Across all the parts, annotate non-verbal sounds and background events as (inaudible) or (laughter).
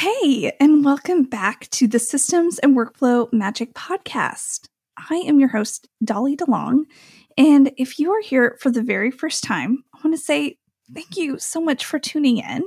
Hey, and welcome back to the Systems and Workflow Magic Podcast. I am your host, Dolly DeLong. And if you are here for the very first time, I want to say thank you so much for tuning in.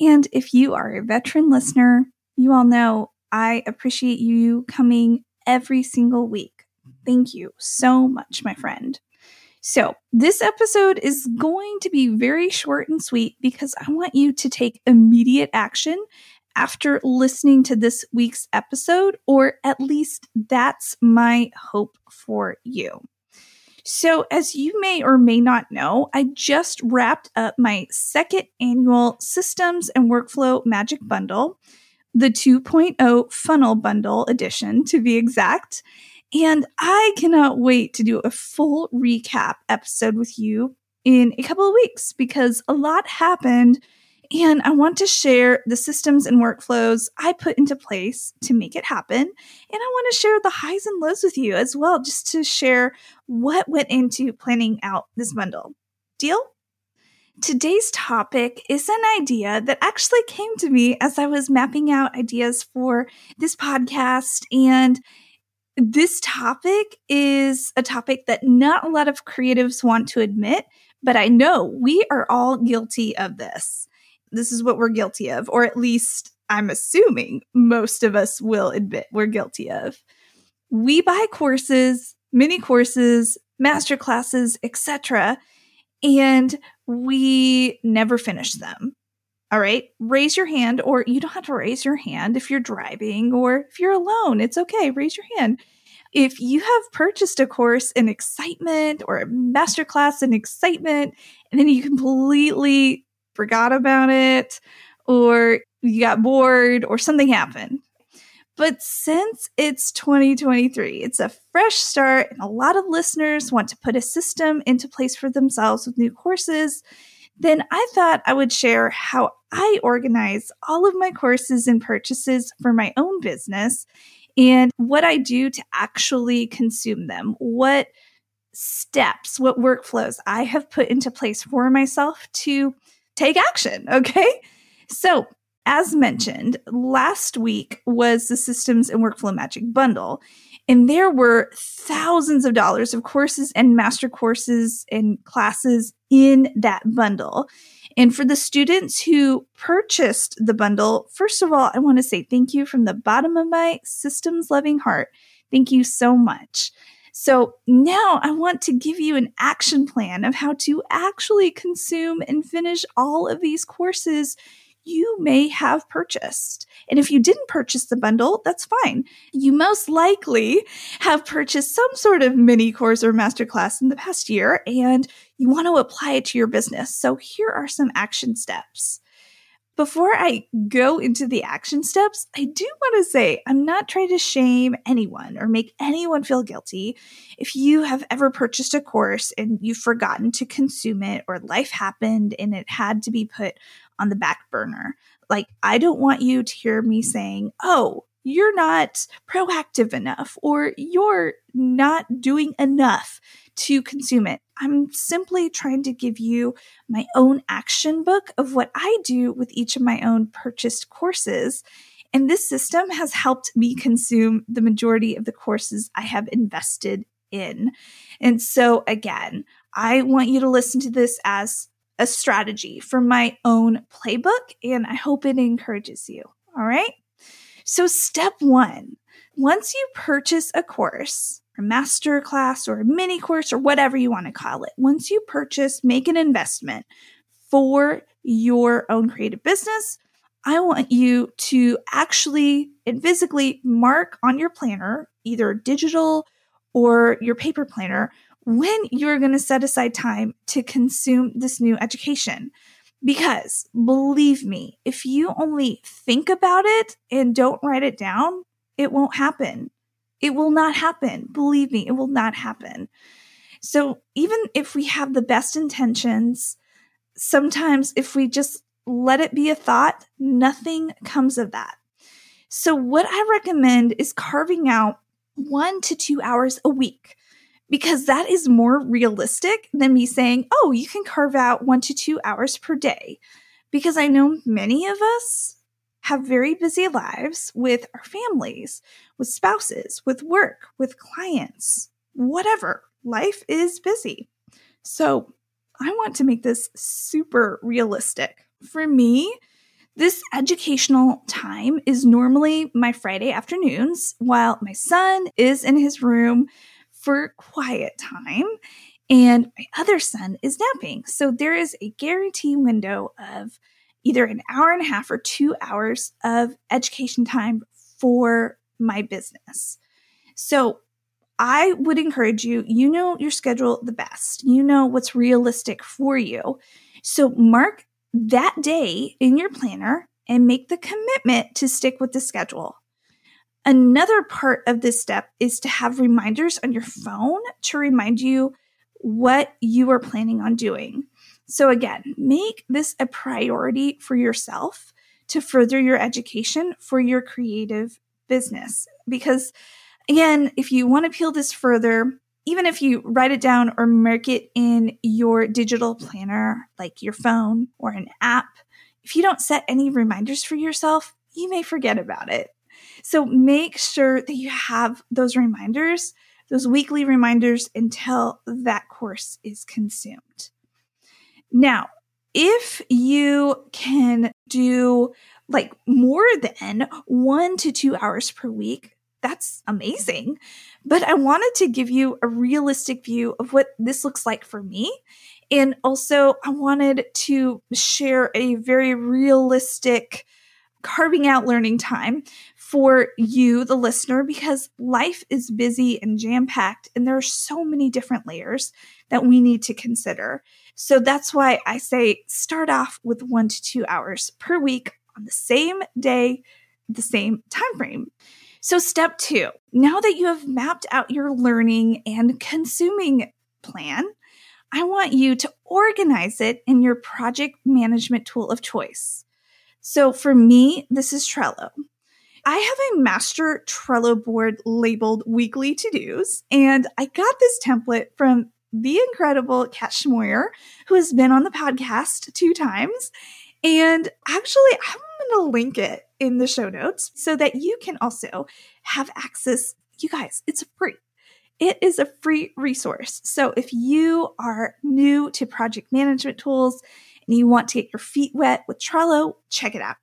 And if you are a veteran listener, you all know I appreciate you coming every single week. Thank you so much, my friend. So, this episode is going to be very short and sweet because I want you to take immediate action after listening to this week's episode, or at least that's my hope for you. So, as you may or may not know, I just wrapped up my second annual Systems and Workflow Magic Bundle, the 2.0 Funnel Bundle edition to be exact. And I cannot wait to do a full recap episode with you in a couple of weeks because a lot happened and I want to share the systems and workflows I put into place to make it happen. And I want to share the highs and lows with you as well, just to share what went into planning out this bundle. Deal? Today's topic is an idea that actually came to me as I was mapping out ideas for this podcast. And this topic is a topic that not a lot of creatives want to admit, but I know we are all guilty of this this is what we're guilty of, or at least I'm assuming most of us will admit we're guilty of. We buy courses, mini courses, master classes, etc., and we never finish them. All right, raise your hand, or you don't have to raise your hand if you're driving or if you're alone. It's okay, raise your hand. If you have purchased a course in excitement or a masterclass in excitement, and then you completely forgot about it or you got bored or something happened. But since it's 2023, it's a fresh start, and a lot of listeners want to put a system into place for themselves with new courses. Then I thought I would share how I organize all of my courses and purchases for my own business and what I do to actually consume them. What steps, what workflows I have put into place for myself to take action. (laughs) Okay. So, as mentioned, last week was the Systems and Workflow Magic Bundle. And there were thousands of dollars of courses and master courses and classes in that bundle. And for the students who purchased the bundle, first of all, I want to say thank you from the bottom of my systems loving heart. Thank you so much. So now I want to give you an action plan of how to actually consume and finish all of these courses you may have purchased. And if you didn't purchase the bundle, that's fine. You most likely have purchased some sort of mini course or masterclass in the past year and you want to apply it to your business. So here are some action steps. Before I go into the action steps, I do want to say I'm not trying to shame anyone or make anyone feel guilty. If you have ever purchased a course and you've forgotten to consume it or life happened and it had to be put on the back burner, like I don't want you to hear me saying, oh, you're not proactive enough or you're not doing enough to consume it. I'm simply trying to give you my own action book of what I do with each of my own purchased courses. And this system has helped me consume the majority of the courses I have invested in. And so, again, I want you to listen to this as a strategy for my own playbook, and I hope it encourages you. All right. So, step one once you purchase a course, a master class or a mini course or whatever you want to call it. Once you purchase, make an investment for your own creative business. I want you to actually and physically mark on your planner, either digital or your paper planner, when you're going to set aside time to consume this new education. Because believe me, if you only think about it and don't write it down, it won't happen. It will not happen. Believe me, it will not happen. So even if we have the best intentions, sometimes if we just let it be a thought, nothing comes of that. So what I recommend is carving out one to two hours a week because that is more realistic than me saying, oh, you can carve out one to two hours per day. Because I know many of us have very busy lives with our families, with spouses, with work, with clients, whatever. Life is busy. So I want to make this super realistic. For me, this educational time is normally my Friday afternoons while my son is in his room for quiet time and my other son is napping. So there is a guarantee window of either an hour and a half or two hours of education time for my business. So I would encourage you, you know your schedule the best. You know what's realistic for you. So mark that day in your planner and make the commitment to stick with the schedule. Another part of this step is to have reminders on your phone to remind you what you are planning on doing. So, again, make this a priority for yourself to further your education for your creative business. Because, again, if you want to peel this further, even if you write it down or mark it in your digital planner, like your phone or an app, if you don't set any reminders for yourself, you may forget about it. So make sure that you have those reminders, those weekly reminders until that course is consumed. Now, if you can do like more than one to two hours per week, that's amazing. But I wanted to give you a realistic view of what this looks like for me. And also, I wanted to share a very realistic carving out learning time for you, the listener, because life is busy and jam packed, and there are so many different layers that we need to consider. So that's why I say start off with one to two hours per week on the same day, the same time frame. So, step two now that you have mapped out your learning and consuming plan, I want you to organize it in your project management tool of choice. So, for me, this is Trello. I have a master Trello board labeled weekly to dos, and I got this template from the incredible Kat Schmoyer, who has been on the podcast two times. And actually, I'm going to link it in the show notes so that you can also have access. You guys, it's free. It is a free resource. So if you are new to project management tools and you want to get your feet wet with Trello, check it out.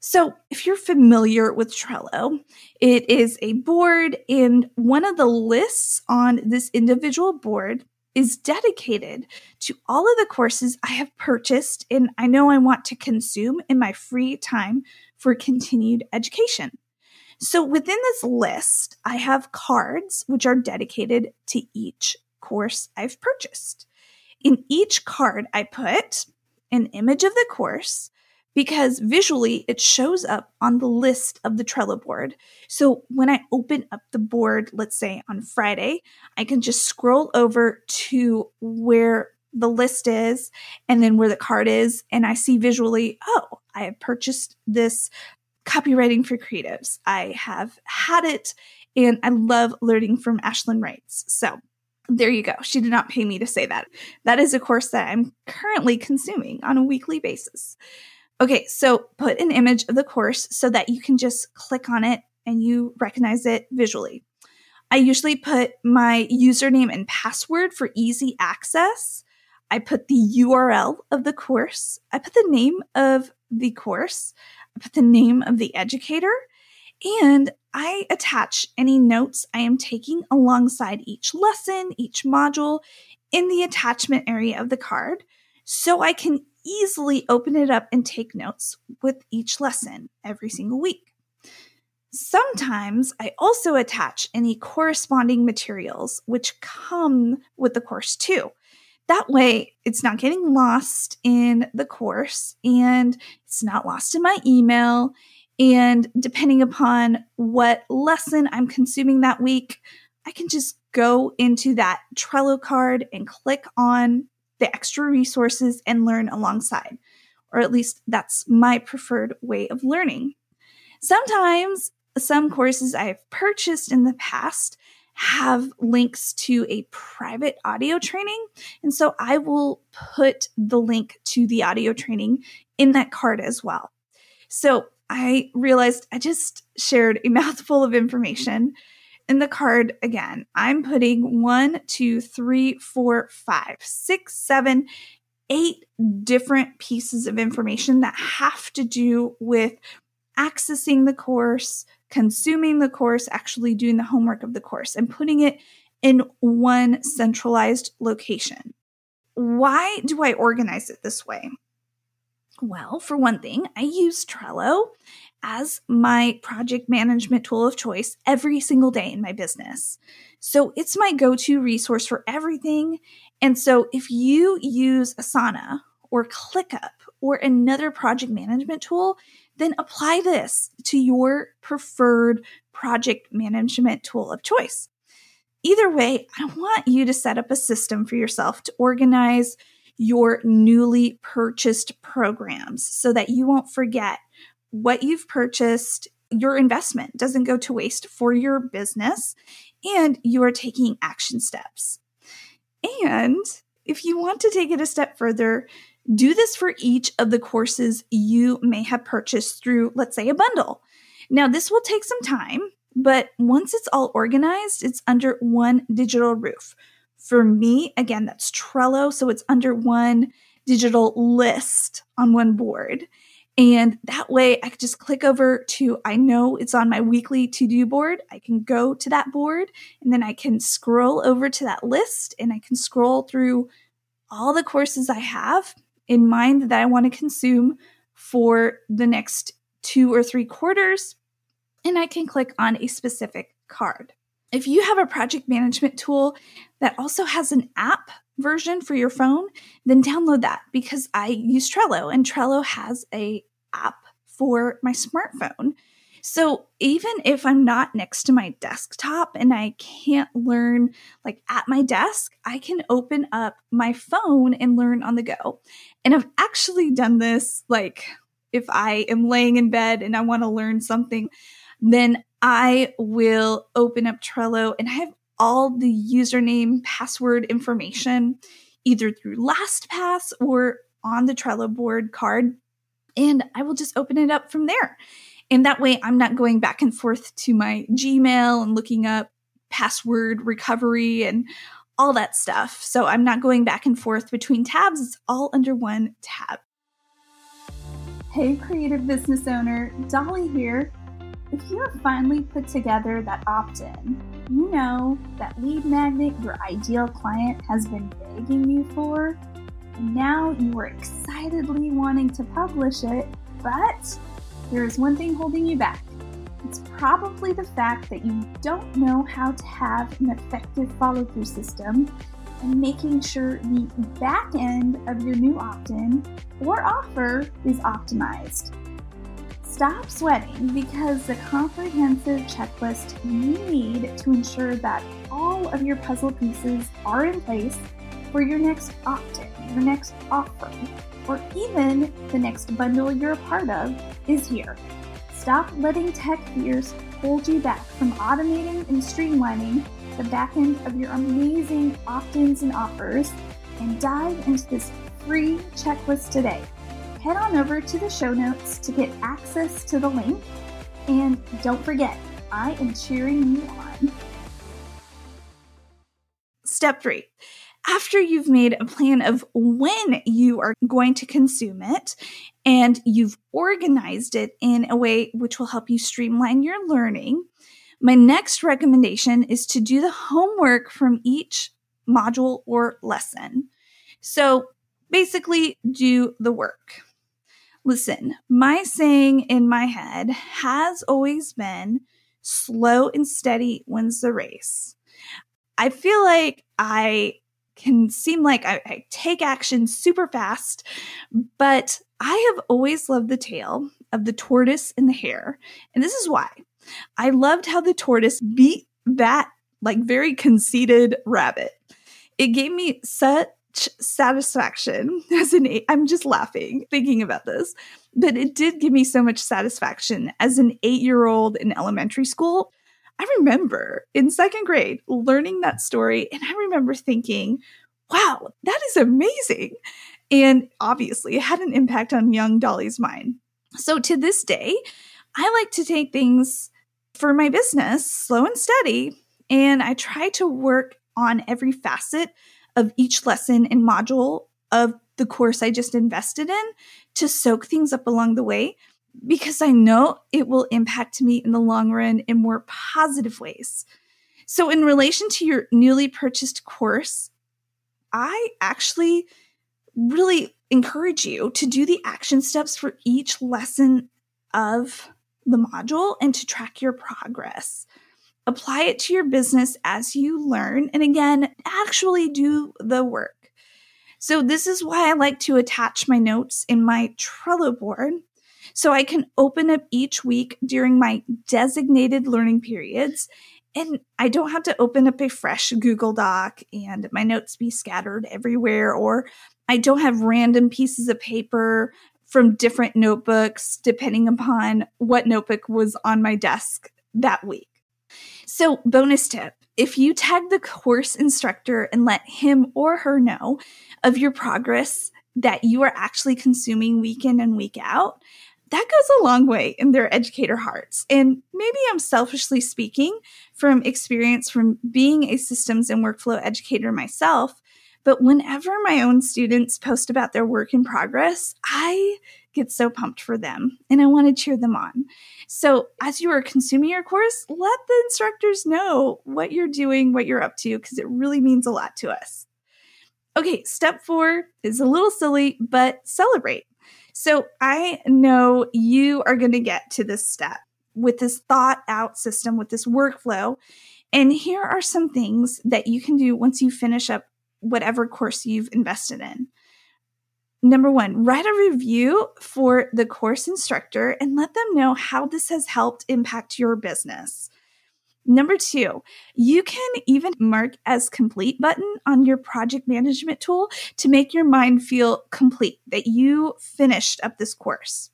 So, if you're familiar with Trello, it is a board, and one of the lists on this individual board is dedicated to all of the courses I have purchased and I know I want to consume in my free time for continued education. So within this list, I have cards which are dedicated to each course I've purchased. In each card, I put an image of the course because visually it shows up on the list of the Trello board. So when I open up the board, let's say on Friday, I can just scroll over to where the list is and then where the card is. And I see visually, oh, I have purchased this copywriting for creatives. I have had it and I love learning from Ashlyn Writes. So there you go. She did not pay me to say that. That is a course that I'm currently consuming on a weekly basis. Okay, so put an image of the course so that you can just click on it and you recognize it visually. I usually put my username and password for easy access. I put the URL of the course. I put the name of the course. I put the name of the educator. And I attach any notes I am taking alongside each lesson, each module in the attachment area of the card so I can easily open it up and take notes with each lesson every single week. Sometimes I also attach any corresponding materials which come with the course too. That way, it's not getting lost in the course and it's not lost in my email. And depending upon what lesson I'm consuming that week, I can just go into that Trello card and click on the extra resources and learn alongside. Or at least that's my preferred way of learning. Sometimes some courses I've purchased in the past have links to a private audio training. And so I will put the link to the audio training in that card as well. So I realized I just shared a (laughs) mouthful of information. In the card, again, I'm putting one, two, three, four, five, six, seven, eight different pieces of information that have to do with accessing the course, consuming the course, actually doing the homework of the course, and putting it in one centralized location. Why do I organize it this way? Well, for one thing, I use Trello as my project management tool of choice every single day in my business. So it's my go to resource for everything. And so if you use Asana or ClickUp or another project management tool, then apply this to your preferred project management tool of choice. Either way, I want you to set up a system for yourself to organize your newly purchased programs so that you won't forget what you've purchased. Your investment doesn't go to waste for your business, and you are taking action steps. And if you want to take it a step further, do this for each of the courses you may have purchased through, let's say, a bundle. Now, this will take some time, but once it's all organized, it's under one digital roof. For me, again, that's Trello. So it's under one digital list on one board. And that way I could just click over to, I know it's on my weekly to do board. I can go to that board and then I can scroll over to that list and I can scroll through all the courses I have in mind that I want to consume for the next two or three quarters. And I can click on a specific card. If you have a project management tool that also has an app version for your phone, then download that because I use Trello and Trello has a app for my smartphone. So even if I'm not next to my desktop and I can't learn like at my desk, I can open up my phone and learn on the go. And I've actually done this like if I am laying in bed and I want to learn something, then I will open up Trello and I have all the username, password information either through LastPass or on the Trello board card. And I will just open it up from there. And that way I'm not going back and forth to my Gmail and looking up password recovery and all that stuff. So I'm not going back and forth between tabs, it's all under one tab. Hey, creative business owner, Dolly here. If you have finally put together that opt in, you know that lead magnet your ideal client has been begging you for, and now you are excitedly wanting to publish it, but there is one thing holding you back. It's probably the fact that you don't know how to have an effective follow through system and making sure the back end of your new opt in or offer is optimized. Stop sweating because the comprehensive checklist you need to ensure that all of your puzzle pieces are in place for your next opt in, your next offer, or even the next bundle you're a part of is here. Stop letting tech fears hold you back from automating and streamlining the back end of your amazing opt ins and offers and dive into this free checklist today. Head on over to the show notes to get access to the link. And don't forget, I am cheering you on. Step three after you've made a plan of when you are going to consume it and you've organized it in a way which will help you streamline your learning, my next recommendation is to do the homework from each module or lesson. So basically, do the work. Listen, my saying in my head has always been slow and steady wins the race. I feel like I can seem like I, I take action super fast, but I have always loved the tale of the tortoise and the hare. And this is why. I loved how the tortoise beat that like very conceited rabbit. It gave me satisfaction (laughs) as an eight. I'm just laughing thinking about this, but it did give me so much satisfaction as an eight year old in elementary school. I remember in second grade learning that story, and I remember thinking, wow, that is amazing. And obviously, it had an impact on young Dolly's mind. So to this day, I like to take things for my business slow and steady, and I try to work on every facet of each lesson and module of the course I just invested in to soak things up along the way because I know it will impact me in the long run in more positive ways. So, in relation to your newly purchased course, I actually really encourage you to do the action steps for each lesson of the module and to track your progress. Apply it to your business as you learn. And again, actually do the work. So, this is why I like to attach my notes in my Trello board so I can open up each week during my designated learning periods. And I don't have to open up a fresh Google Doc and my notes be scattered everywhere, or I don't have random pieces of paper from different notebooks depending upon what notebook was on my desk that week. So, bonus tip if you tag the course instructor and let him or her know of your progress that you are actually consuming week in and week out, that goes a long way in their educator hearts. And maybe I'm selfishly speaking from experience from being a systems and workflow educator myself. But whenever my own students post about their work in progress, I get so pumped for them and I want to cheer them on. So, as you are consuming your course, let the instructors know what you're doing, what you're up to, because it really means a lot to us. Okay, step four is a little silly, but celebrate. So, I know you are going to get to this step with this thought out system, with this workflow. And here are some things that you can do once you finish up whatever course you've invested in. Number one, write a review for the course instructor and let them know how this has helped impact your business. Number two, you can even mark as complete button on your project management tool to make your mind feel complete that you finished up this course.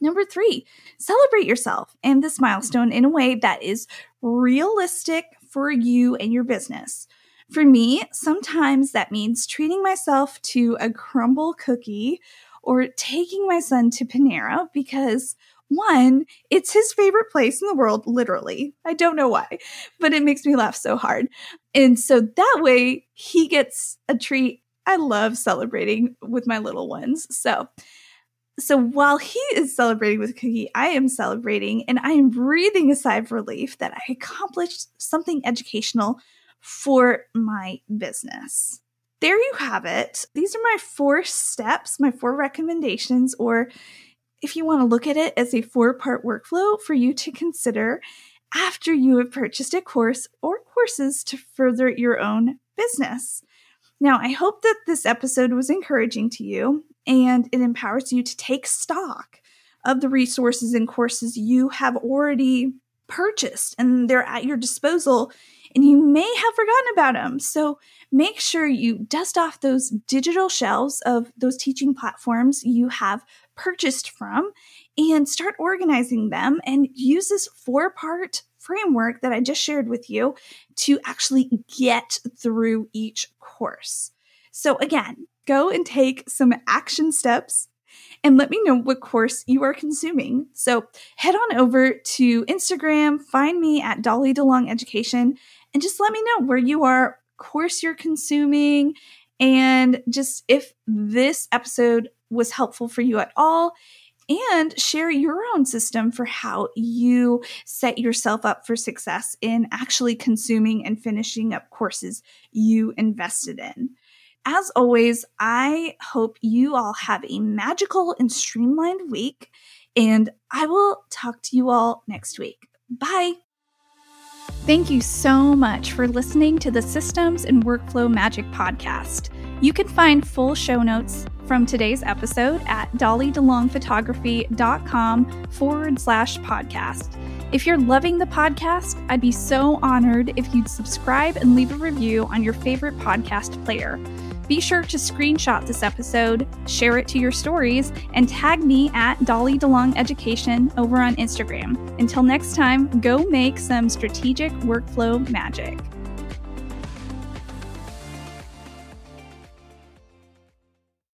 Number three, celebrate yourself and this milestone in a way that is realistic for you and your business. For me, sometimes that means treating myself to a Crumbl cookie or taking my son to Panera because one, it's his favorite place in the world, literally. I don't know why, but it makes me laugh so hard. And so that way he gets a treat. I love celebrating with my little ones. So, so while he is celebrating with Cookie, I am celebrating and I am breathing a sigh of relief that I accomplished something educational for my business. There you have it. These are my four steps, my four recommendations, or if you want to look at it as a four part workflow for you to consider after you have purchased a course or courses to further your own business. Now, I hope that this episode was encouraging to you and it empowers you to take stock of the resources and courses you have already purchased and they're at your disposal and you may have forgotten about them. So make sure you dust off those digital shelves of those teaching platforms you have purchased from and start organizing them and use this four part framework that I just shared with you to actually get through each course. So, again, go and take some action steps and let me know what course you are consuming. So head on over to Instagram, find me at Dolly DeLong Education, and just let me know where you are, course you're consuming, and just if this episode was helpful for you at all. And share your own system for how you set yourself up for success in actually consuming and finishing up courses you invested in. As always, I hope you all have a magical and streamlined week, and I will talk to you all next week. Bye. Thank you so much for listening to the Systems and Workflow Magic podcast. You can find full show notes from today's episode at dollydelongphotography.com forward slash podcast. If you're loving the podcast, I'd be so honored if you'd subscribe and leave a review on your favorite podcast player. Be sure to screenshot this episode, share it to your stories, and tag me at Dolly DeLong Education over on Instagram. Until next time, go make some strategic workflow magic.